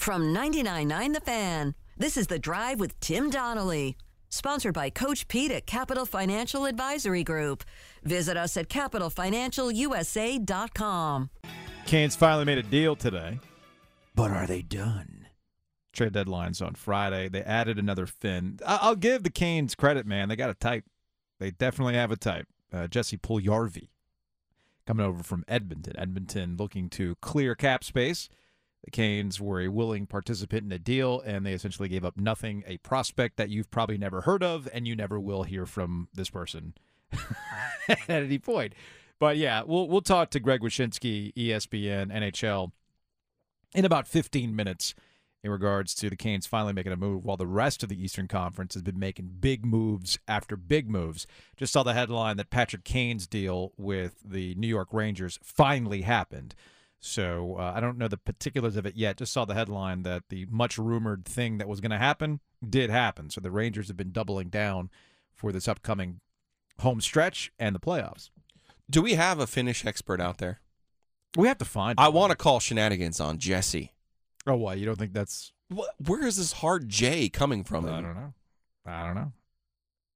From 99.9 The Fan, this is The Drive with Tim Donnelly. Sponsored by Coach Pete at Capital Financial Advisory Group. Visit us at capitalfinancialusa.com. Canes finally made a deal today. But are they done? Trade deadline's on Friday. They added another fin. I- I'll give the Canes credit, man. They got a type. They definitely have a type. Uh, Jesse Puljujarvi coming over from Edmonton. Edmonton looking to clear cap space. The Canes were a willing participant in a deal, and they essentially gave up nothing. A prospect that you've probably never heard of, and you never will hear from this person at any point. But yeah, we'll we'll talk to Greg Wyshynski, ESPN, NHL, in about 15 minutes in regards to the Canes finally making a move while the rest of the Eastern Conference has been making big moves after big moves. Just saw the headline that Patrick Kane's deal with the New York Rangers finally happened. So uh, I don't know the particulars of it yet. Just saw the headline that the much rumored thing that was going to happen did happen. So the Rangers have been doubling down for this upcoming home stretch and the playoffs. Do we have a Finnish expert out there? We have to find. I want to call shenanigans on Jesse. Oh, why you don't think that's? What, where is this hard J coming from? I don't know. I don't know.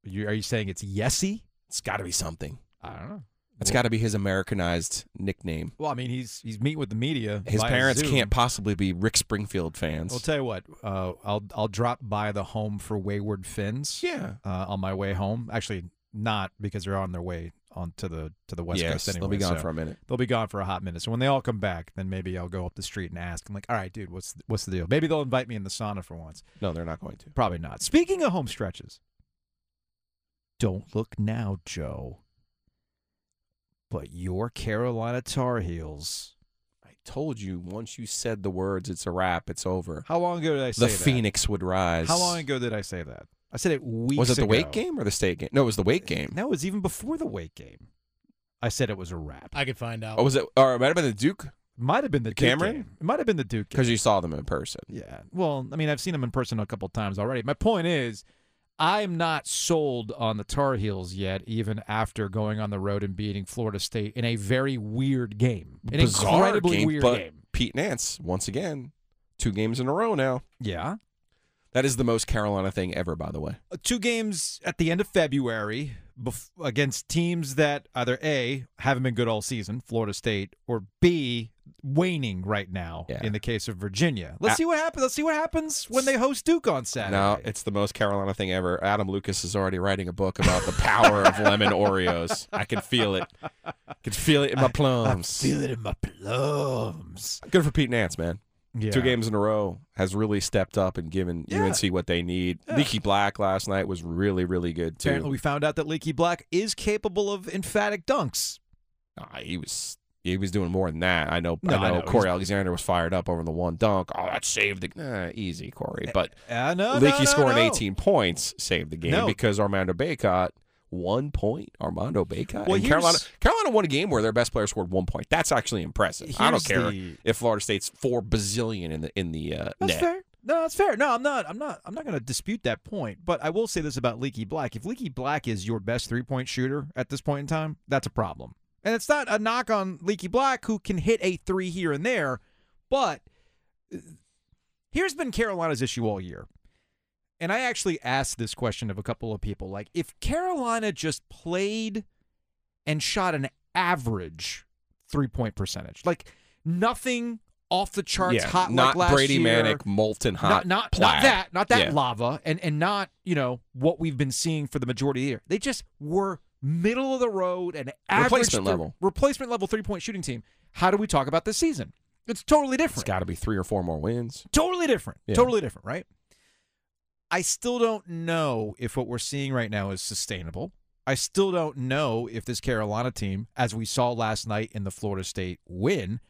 You, are you saying it's Yesy? It's got to be something. I don't know. It's got to be his Americanized nickname. Well, I mean, he's he's meeting with the media. His via parents Zoom. can't possibly be Rick Springfield fans. I'll tell you what. Uh, I'll I'll drop by the home for Wayward Finns. Yeah. Uh, on my way home. Actually, not because they're on their way on to the to the west yes, coast anyway. they'll be gone so for a minute. They'll be gone for a hot minute. So when they all come back, then maybe I'll go up the street and ask. I'm like, all right, dude, what's what's the deal? Maybe they'll invite me in the sauna for once. No, they're not going to. Probably not. Speaking of home stretches, don't look now, Joe. But your Carolina Tar Heels. I told you once you said the words, it's a wrap. It's over. How long ago did I say that? The that? Phoenix would rise. How long ago did I say that? I said it weeks was it the ago. Wake game or the State game? No, it was the Wake game. No, it was even before the Wake game. I said it was a wrap. I could find out. Oh, was it? Or it might have been the Duke Might have been the, The Duke Cameron? game. It might have been the Duke game. because you saw them in person. Yeah. Well, I mean, I've seen them in person a couple times already. My point is, I'm not sold on the Tar Heels yet, even after going on the road and beating Florida State in a very weird game. An Bizarre incredibly game, weird but game. Pete Nance once again, two games in a row now. Yeah. That is the most Carolina thing ever, by the way. Uh, Two games at the end of February bef- against teams that either A, haven't been good all season, Florida State, or B, waning right now Yeah. in the case of Virginia. Let's Ah. see what happens. Let's see what happens when they host Duke on Saturday. No, it's the most Carolina thing ever. Adam Lucas is already writing a book about the power of lemon Oreos. I can feel it. I can feel it in my plums. feel it in my plums. Good for Pete Nance, man. Yeah. Two games in a row has really stepped up and given Yeah. UNC what they need. Yeah. Leaky Black last night was really, really good too. Apparently, we found out that Leaky Black is capable of emphatic dunks. Nah, he was he was doing more than that. I know. No, I I know. know. Corey He's- Alexander was fired up over the one dunk. Oh, that saved the uh, easy, Corey. But Uh, no, Leaky no, scoring no. 18 points saved the game because Armando Bacot one point. Armando Bacot. Well, Carolina Carolina won a game where their best player scored one point. That's actually impressive. I don't care the- if Florida State's four bazillion in the in the uh, That's net. fair. No, that's fair. No, I'm not. I'm not. I'm not going to dispute that point. But I will say this about Leaky Black: if Leaky Black is your best three point shooter at this point in time, that's a problem. And it's not a knock on Leaky Black, who can hit a three here and there. But uh, here's been Carolina's issue all year. And I actually asked this question of a couple of people: like, if Carolina just played and shot an average three point percentage, like nothing off the charts Yeah, hot not like last Brady year, Manek molten hot. not not, not that not that Yeah. lava and and not you know what we've been seeing for the majority of the year. They just were middle of the road and average Replacement thr- level. replacement level three point shooting team. How do we talk about this season? It's totally different. It's got to be three or four more wins. Totally different. Yeah. Totally different, right? I still don't know if what we're seeing right now is sustainable. I still don't know if this Carolina team, as we saw last night in the Florida State win,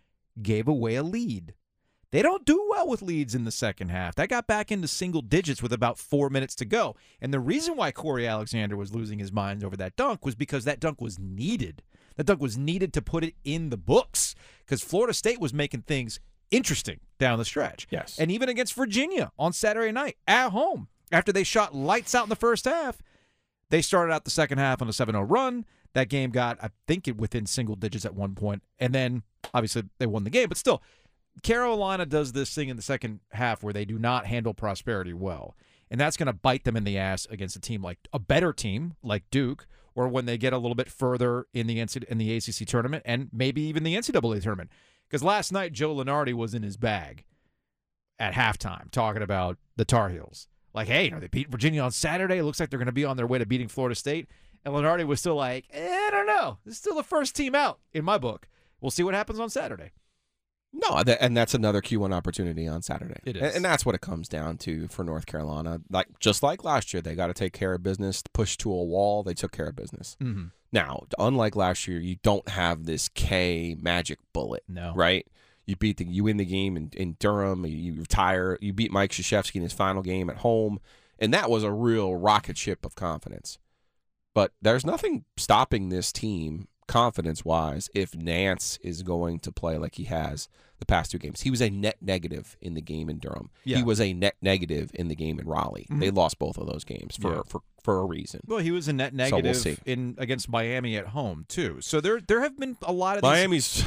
gave away a lead. They don't do well with leads in the second half. That got back into single digits with about four minutes to go. And the reason why Cory Alexander was losing his mind over that dunk was because that dunk was needed. That dunk was needed to put it in the books because Florida State was making things interesting down the stretch. Yes. And even against Virginia on Saturday night at home, after they shot lights out in the first half, they started out the second half on a 7 0 run. That game got, I think, it within single digits at one point, And then obviously they won the game, but still, Carolina does this thing in the second half where they do not handle prosperity well. And that's going to bite them in the ass against a team like a better team like Duke, or when they get a little bit further in the NCAA, in the ACC tournament and maybe even the NCAA tournament. Because last night Joe Lunardi was in his bag at halftime talking about the Tar Heels. Like, hey, you know, they beat Virginia on Saturday. It looks like they're going to be on their way to beating Florida State. And Lunardi was still like, eh, I don't know. This is still the first team out in my book. We'll see what happens on Saturday. No, that, and that's another Q1 opportunity on Saturday. It And, and that's what it comes down to for North Carolina. Like just like last year, they got to take care of business. Push to a wall, they took care of business. Mm-hmm. Now, unlike last year, you don't have this K magic bullet, No. right? You beat the you win the game in, in Durham. You, you retire. You beat Mike Krzyzewski in his final game at home, and that was a real rocket ship of confidence. But there's nothing stopping this team confidence wise if Nance is going to play like he has the past two games. He was a net negative in the game in Durham. Yeah. He was a net negative in the game in Raleigh. Mm-hmm. They lost both of those games for Yeah. for, for a reason. Well, he was a net So we'll negative in against Miami at home too. So there there have been a lot of these, Miami's.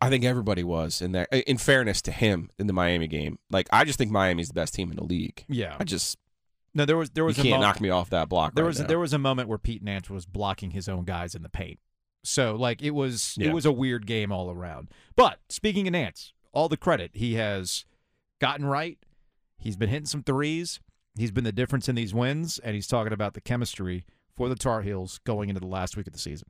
I think everybody was in there. In fairness to him, in the Miami game, like I just think Miami's the best team in the league. Yeah. I just No, there was there you was a can't moment, knock me off that block. there right was now. there was a moment where Pete Nance was blocking his own guys in the paint. So like it was Yeah. it was a weird game all around. But speaking of Nance, all the credit he has gotten right. He's been hitting some threes. He's been the difference in these wins, and he's talking about the chemistry for the Tar Heels going into the last week of the season.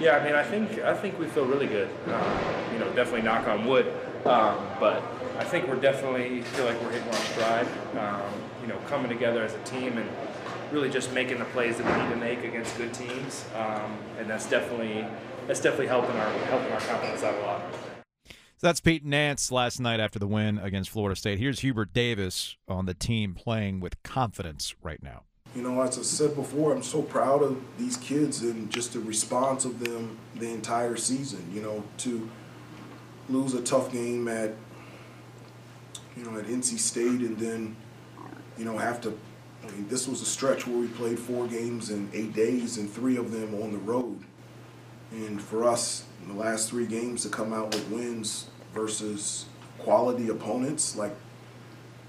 Yeah, I mean, I think I think we feel really good. Um, you know, definitely knock on wood, um, but I think we're definitely feel like we're hitting our stride. Um, you know, coming together as a team and really just making the plays that we need to make against good teams, um, and that's definitely that's definitely helping our helping our confidence out a lot. So that's Pete Nance last night after the win against Florida State. Here's Hubert Davis on the team playing with confidence right now. You know, as I said before, I'm so proud of these kids and just the response of them the entire season. You know, to lose a tough game at, you know, at NC State and then, you know, have to. I mean, this was a stretch where we played four games in eight days and three of them on the road. And for us, in the last three games to come out with wins versus quality opponents like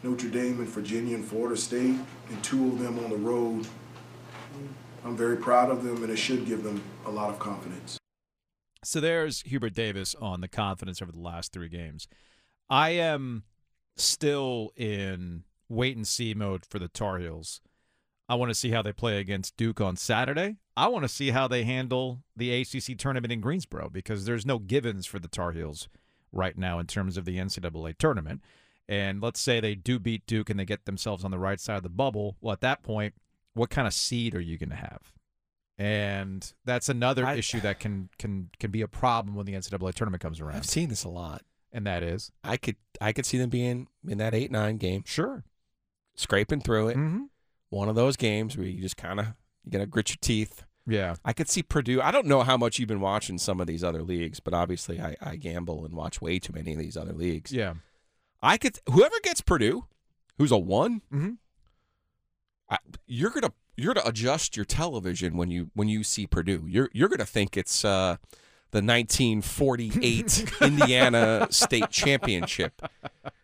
Notre Dame and Virginia and Florida State, and two of them on the road. I'm very proud of them, and it should give them a lot of confidence. So there's Hubert Davis on the confidence over the last three games. I am still in wait and see mode for the Tar Heels. I want to see how they play against Duke on Saturday. I want to see how they handle the ACC tournament in Greensboro because there's no givens for the Tar Heels right now in terms of the NCAA tournament. And let's say they do beat Duke and they get themselves on the right side of the bubble. Well, at that point, what kind of seed are you going to have? And that's another I- issue that can can can be a problem when the NCAA tournament comes around. I've seen this a lot. And that is I could I could see them being in that eight nine game, sure. Scraping through it. Mm-hmm. One of those games where you just kind of you gotta grit your teeth. Yeah. I could see Purdue. I don't know how much you've been watching some of these other leagues, but obviously I, I gamble and watch way too many of these other leagues. Yeah. I could whoever gets Purdue, who's a one, Mm-hmm. I, you're gonna you're gonna adjust your television when you when you see Purdue. You're you're gonna think it's uh, the 1948 Indiana State Championship.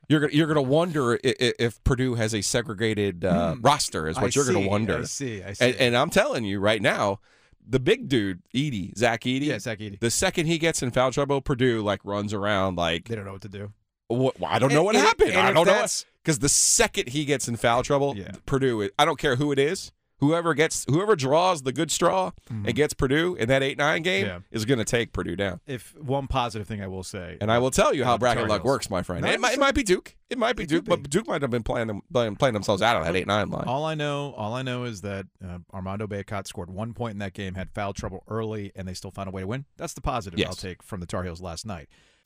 You're gonna you're gonna wonder if, if Purdue has a segregated uh, roster. Is what you're gonna wonder. Hmm. I see. I see. And, and I'm telling you right now, the big dude, Edey, Zach Edey, yeah, Zach Edey. the second he gets in foul trouble, Purdue like runs around like They don't know what to do. what, I don't know And- what and- happened. I don't know because the second he gets in foul trouble, Yeah. Purdue. I don't care who it is. Whoever gets, whoever draws the good straw and gets Purdue in that eight nine game Mm-hmm. Yeah. is going to take Purdue down. If one positive thing I will say, And I will tell you how bracket luck works, my friend. It might, it might be Duke. It might be It Duke, could but Duke might have been playing them, playing, playing themselves out of that eight nine line. all I know, all I know is that uh, Armando Bacot scored one point in that game, had foul trouble early, and they still found a way to win. That's the positive Yes. I'll take from the Tar Heels last night.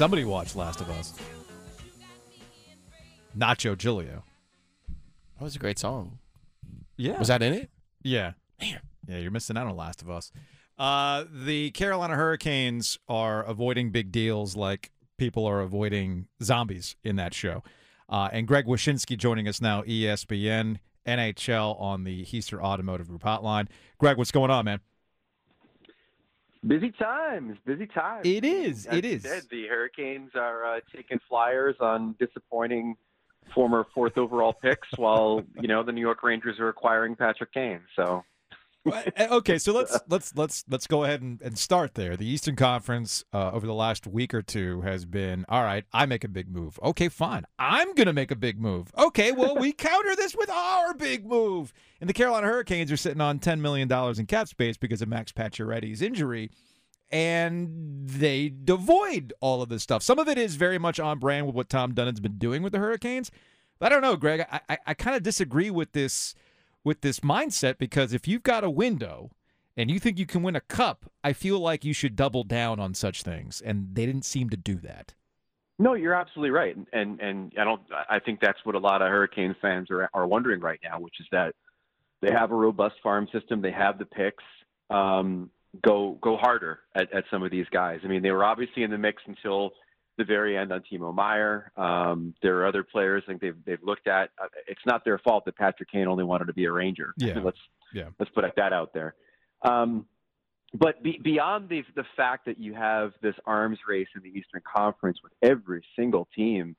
Somebody watched Last of Us. Nacho Gilio. That was a great song. Yeah. Was that in it? Yeah. Man. Yeah, you're missing out on Last of Us. Uh, the Carolina Hurricanes are avoiding big deals like people are avoiding zombies in that show. Uh, and Greg Wyshynski joining us now, ESPN, NHL on the Heister Automotive Group Hotline. Greg, what's going on, man? Busy times, busy times. It is, As it is. said, the Hurricanes are uh, taking flyers on disappointing former fourth overall picks, while you know the New York Rangers are acquiring Patrick Kane. So okay, so let's let's let's let's go ahead and, and start there. The Eastern Conference uh, over the last week or two has been all right. I make a big move. Okay, fine. I'm gonna make a big move. Okay, well we counter this with our big move. And the Carolina Hurricanes are sitting on ten million dollars in cap space because of Max Pacioretty's injury, and they devoid all of this stuff. Some of it is very much on brand with what Tom Dundon's been doing with the Hurricanes. But I don't know, Greg. I I, I kind of disagree with this with this mindset because if you've got a window and you think you can win a cup, I feel like you should double down on such things, and they didn't seem to do that. no, you're absolutely right, and and I don't. I think that's what a lot of Hurricane fans are are wondering right now, which is that they have a robust farm system, they have the picks. Um, go go harder at, at some of these guys. I mean, they were obviously in the mix until the very end on Timo Meier. Um, there are other players I think they've they've looked at. Uh, It's not their fault that Patrick Kane only wanted to be a Ranger. Yeah. let's Yeah. let's put that out there. Um, but be, beyond the the fact that you have this arms race in the Eastern Conference with every single team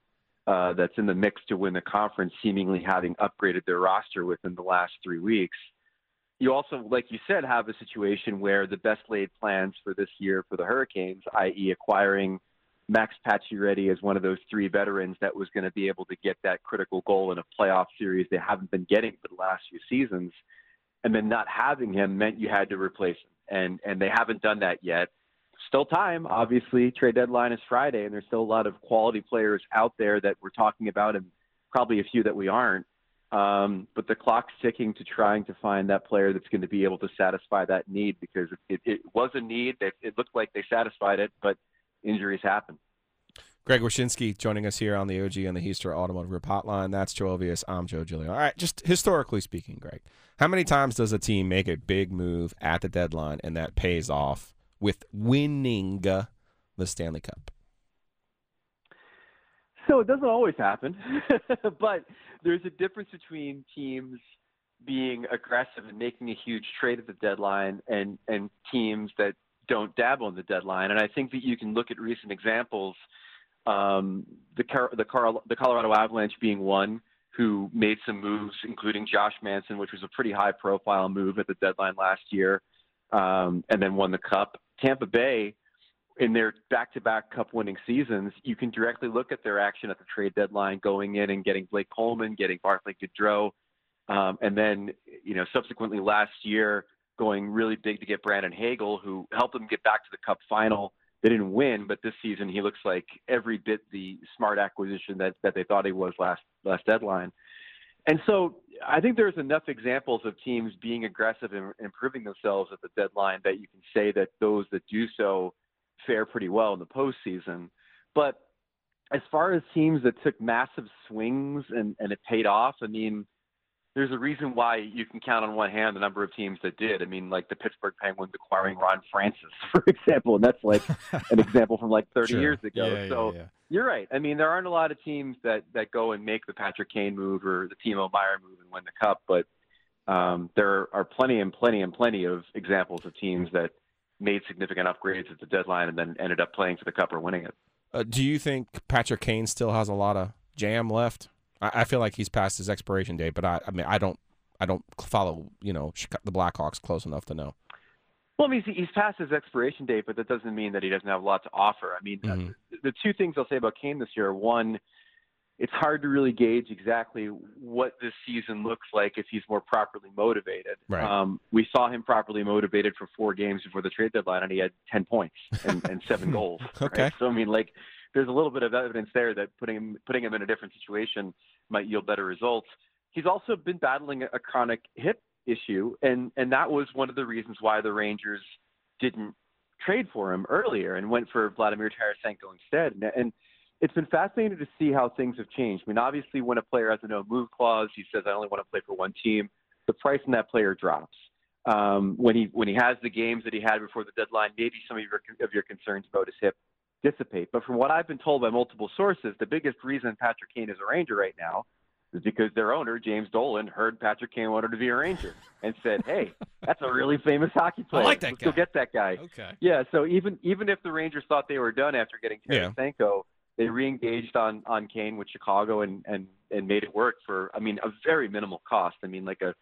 uh, that's in the mix to win the conference, seemingly having upgraded their roster within the last three weeks. You also, like you said, have a situation where the best laid plans for this year for the Hurricanes, i.e., acquiring Max Pacioretty as one of those three veterans that was going to be able to get that critical goal in a playoff series they haven't been getting for the last few seasons, and then not having him meant you had to replace him, and and they haven't done that yet. Still time, obviously. Trade deadline is Friday, and there's still a lot of quality players out there that we're talking about, and probably a few that we aren't. Um, but the clock's ticking to trying to find that player that's going to be able to satisfy that need because it, it was a need. It, it looked like they satisfied it, but injuries happen. Greg Wyshynski joining us here on the OG and the Heister Automotive Group Hotline. That's Joe Ovies. I'm Joe Giglio. All right, just historically speaking, Greg, how many times does a team make a big move at the deadline and that pays off with winning the Stanley Cup? So it doesn't always happen, but there's a difference between teams being aggressive and making a huge trade at the deadline and, and teams that don't dabble in the deadline. And I think that you can look at recent examples, um, the, Car- the, Car- the Colorado Avalanche being one who made some moves, including Josh Manson, which was a pretty high profile move at the deadline last year, um, and then won the cup. Tampa Bay, in their back-to-back cup-winning seasons, you can directly look at their action at the trade deadline, going in and getting Blake Coleman, getting Barclay Goodrow, um, and then you know subsequently last year going really big to get Brandon Hagel, who helped them get back to the Cup final. They didn't win, but this season he looks like every bit the smart acquisition that that they thought he was last last deadline. And so I think there's enough examples of teams being aggressive and improving themselves at the deadline that you can say that those that do so fare pretty well in the postseason. But as far as teams that took massive swings and, and it paid off, I mean, there's a reason why you can count on one hand the number of teams that did. I mean, like the Pittsburgh Penguins acquiring Ron Francis, for example, and that's like an example from like 30 Sure. years ago. Yeah, yeah, so yeah. you're right. I mean, there aren't a lot of teams that that go and make the Patrick Kane move or the Timo Meier move and win the cup, but um, there are plenty and plenty and plenty of examples of teams that made significant upgrades at the deadline and then ended up playing for the cup or winning it. Uh, do you think Patrick Kane still has a lot of jam left? I, I feel like he's past his expiration date, but I, I mean, I don't, I don't follow, you know, the Blackhawks close enough to know. Well, I mean, he's, he's past his expiration date, but that doesn't mean that he doesn't have a lot to offer. I mean, uh, Mhm. the two things I'll say about Kane this year: one, it's hard to really gauge exactly what this season looks like if he's more properly motivated. Right. Um, we saw him properly motivated for four games before the trade deadline, and he had ten points and, and seven goals. Okay. Right? So I mean, like, there's a little bit of evidence there that putting him putting him in a different situation might yield better results. He's also been battling a chronic hip issue, and and that was one of the reasons why the Rangers didn't trade for him earlier and went for Vladimir Tarasenko instead. And, and it's been fascinating to see how things have changed. I mean, obviously, when a player has a no move clause, he says, "I only want to play for one team." The price on that player drops. Um, when he when he has the games that he had before the deadline, maybe some of your of your concerns about his hip dissipate. But from what I've been told by multiple sources, the biggest reason Patrick Kane is a Ranger right now is because their owner James Dolan heard Patrick Kane wanted to be a Ranger and said, "Hey, that's a really famous hockey player. like that Let's guy." go get that guy." Okay. Yeah. So even even if the Rangers thought they were done after getting Yeah. Tarasenko, they re-engaged on on Kane with Chicago and and and made it work for I mean a very minimal cost. I mean like a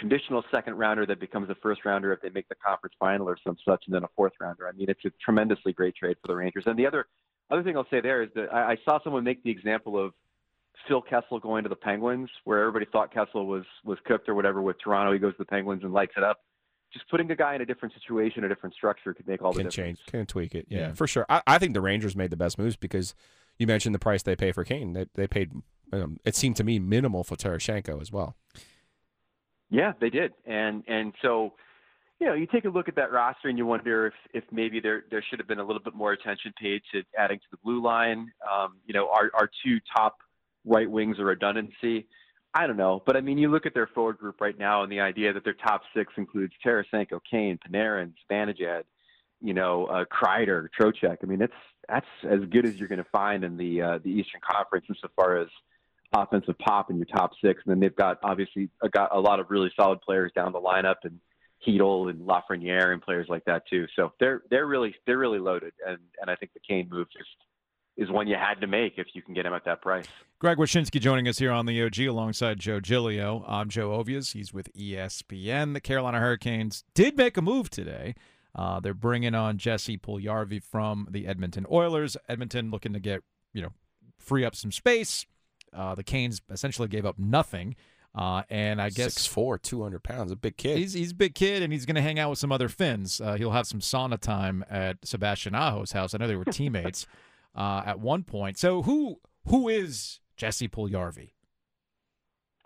conditional second rounder that becomes a first rounder if they make the conference final or some such, and then a fourth rounder. I mean it's a tremendously great trade for the Rangers. And the other other thing I'll say there is that I, I saw someone make the example of Phil Kessel going to the Penguins, where everybody thought Kessel was was cooked or whatever with Toronto. He goes to the Penguins and lights it up. Just putting a guy in a different situation, a different structure, could make all the can difference. change, can tweak it. Yeah, Yeah. for sure. I, I think the Rangers made the best moves because you mentioned the price they pay for Kane. They they paid. Um, it seemed to me minimal for Tarasenko as well. Yeah, they did, and and so, you know, you take a look at that roster and you wonder if if maybe there there should have been a little bit more attention paid to adding to the blue line. Um, you know, our our two top right wings are redundancy. I don't know, but I mean, you look at their forward group right now, and the idea that their top six includes Tarasenko, Kane, Panarin, Zibanejad, you know, uh, Kreider, Trocheck. I mean, it's that's as good as you're going to find in the uh, the Eastern Conference insofar as offensive pop in your top six. And then they've got obviously got a lot of really solid players down the lineup and Chytil and Lafreniere and players like that too. So they're they're really they're really loaded. And and I think the Kane move just is one you had to make if you can get him at that price. Greg Wyshynski joining us here on the OG alongside Joe Giglio. I'm Joe Ovies. He's with ESPN. The Carolina Hurricanes did make a move today. Uh, they're bringing on Jesse Puljujarvi from the Edmonton Oilers. Edmonton looking to get you know free up some space. Uh, the Canes essentially gave up nothing, uh, and I guess six four, two hundred pounds, a big kid. He's he's a big kid, and he's going to hang out with some other Finns. Uh, he'll have some sauna time at Sebastian Aho's house. I know they were teammates uh, at one point. So who who is Jesse Puljujarvi?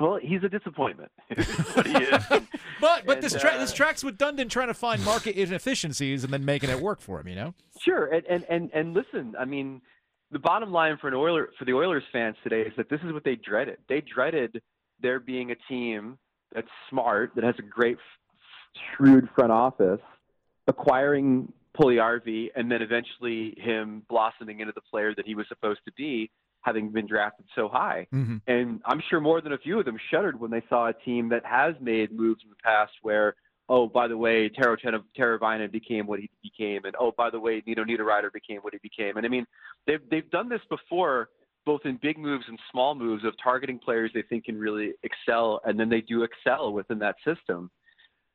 Well, he's a disappointment. what he is. But but And, this tra- uh, this tracks with Dundon trying to find market inefficiencies and then making it work for him. You know. Sure, and, and and and listen, I mean, the bottom line for an Oiler for the Oilers fans today is that this is what they dreaded. They dreaded there being a team that's smart, that has a great, shrewd front office, acquiring Puljujarvi, and then eventually him blossoming into the player that he was supposed to be, having been drafted so high. Mhm. And I'm sure more than a few of them shuddered when they saw a team that has made moves in the past where, oh, by the way, Teuvo Teravainen became what he became, and oh, by the way, Nino Niederreiter became what he became. And I mean, they've they've done this before, both in big moves and small moves of targeting players they think can really excel, and then they do excel within that system.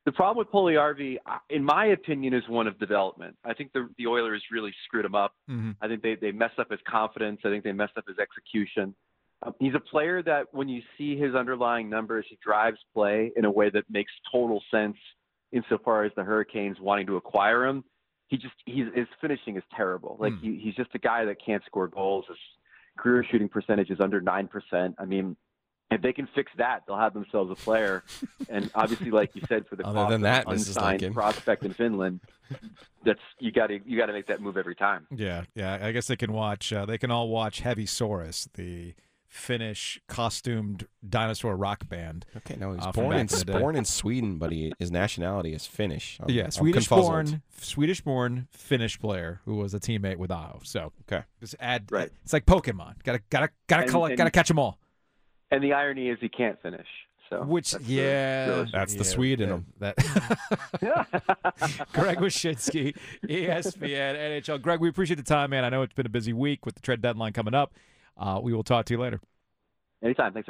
The problem with Puljujarvi, in my opinion, is one of development. I think the the Oilers really screwed him up. Mhm. I think they they messed up his confidence. I think they messed up his execution. Um, he's a player that when you see his underlying numbers, he drives play in a way that makes total sense insofar as the Hurricanes wanting to acquire him. He just he's his finishing is terrible. Like Hmm. he, he's just a guy that can't score goals. His career shooting percentage is under nine percent. I mean, if they can fix that, they'll have themselves a player. and obviously, like you said, for the Other than that, unsigned prospect in Finland, that's you got to you got to make that move every time. Yeah, yeah. I guess they can watch. Uh, they can all watch Hevisaurus, the Finnish costumed dinosaur rock band. Okay, no, he's Uh, born in, in the day. born in Sweden, but he, his nationality is Finnish. I'm- yeah, I'm Swedish confuzzled. born, Swedish born Finnish player who was a teammate with Aho. So Okay. just add. Right. It's like Pokemon. Gotta gotta gotta And- collect. and- gotta catch them all. And the irony is he can't finish. So Which that's yeah, the- That's the yeah, Swede in yeah, him. That Greg Wyshynski, E ESPN NHL. Greg, we appreciate the time, man. I know it's been a busy week with the trade deadline coming up. Uh, we will talk to you later. Anytime. Thanks. For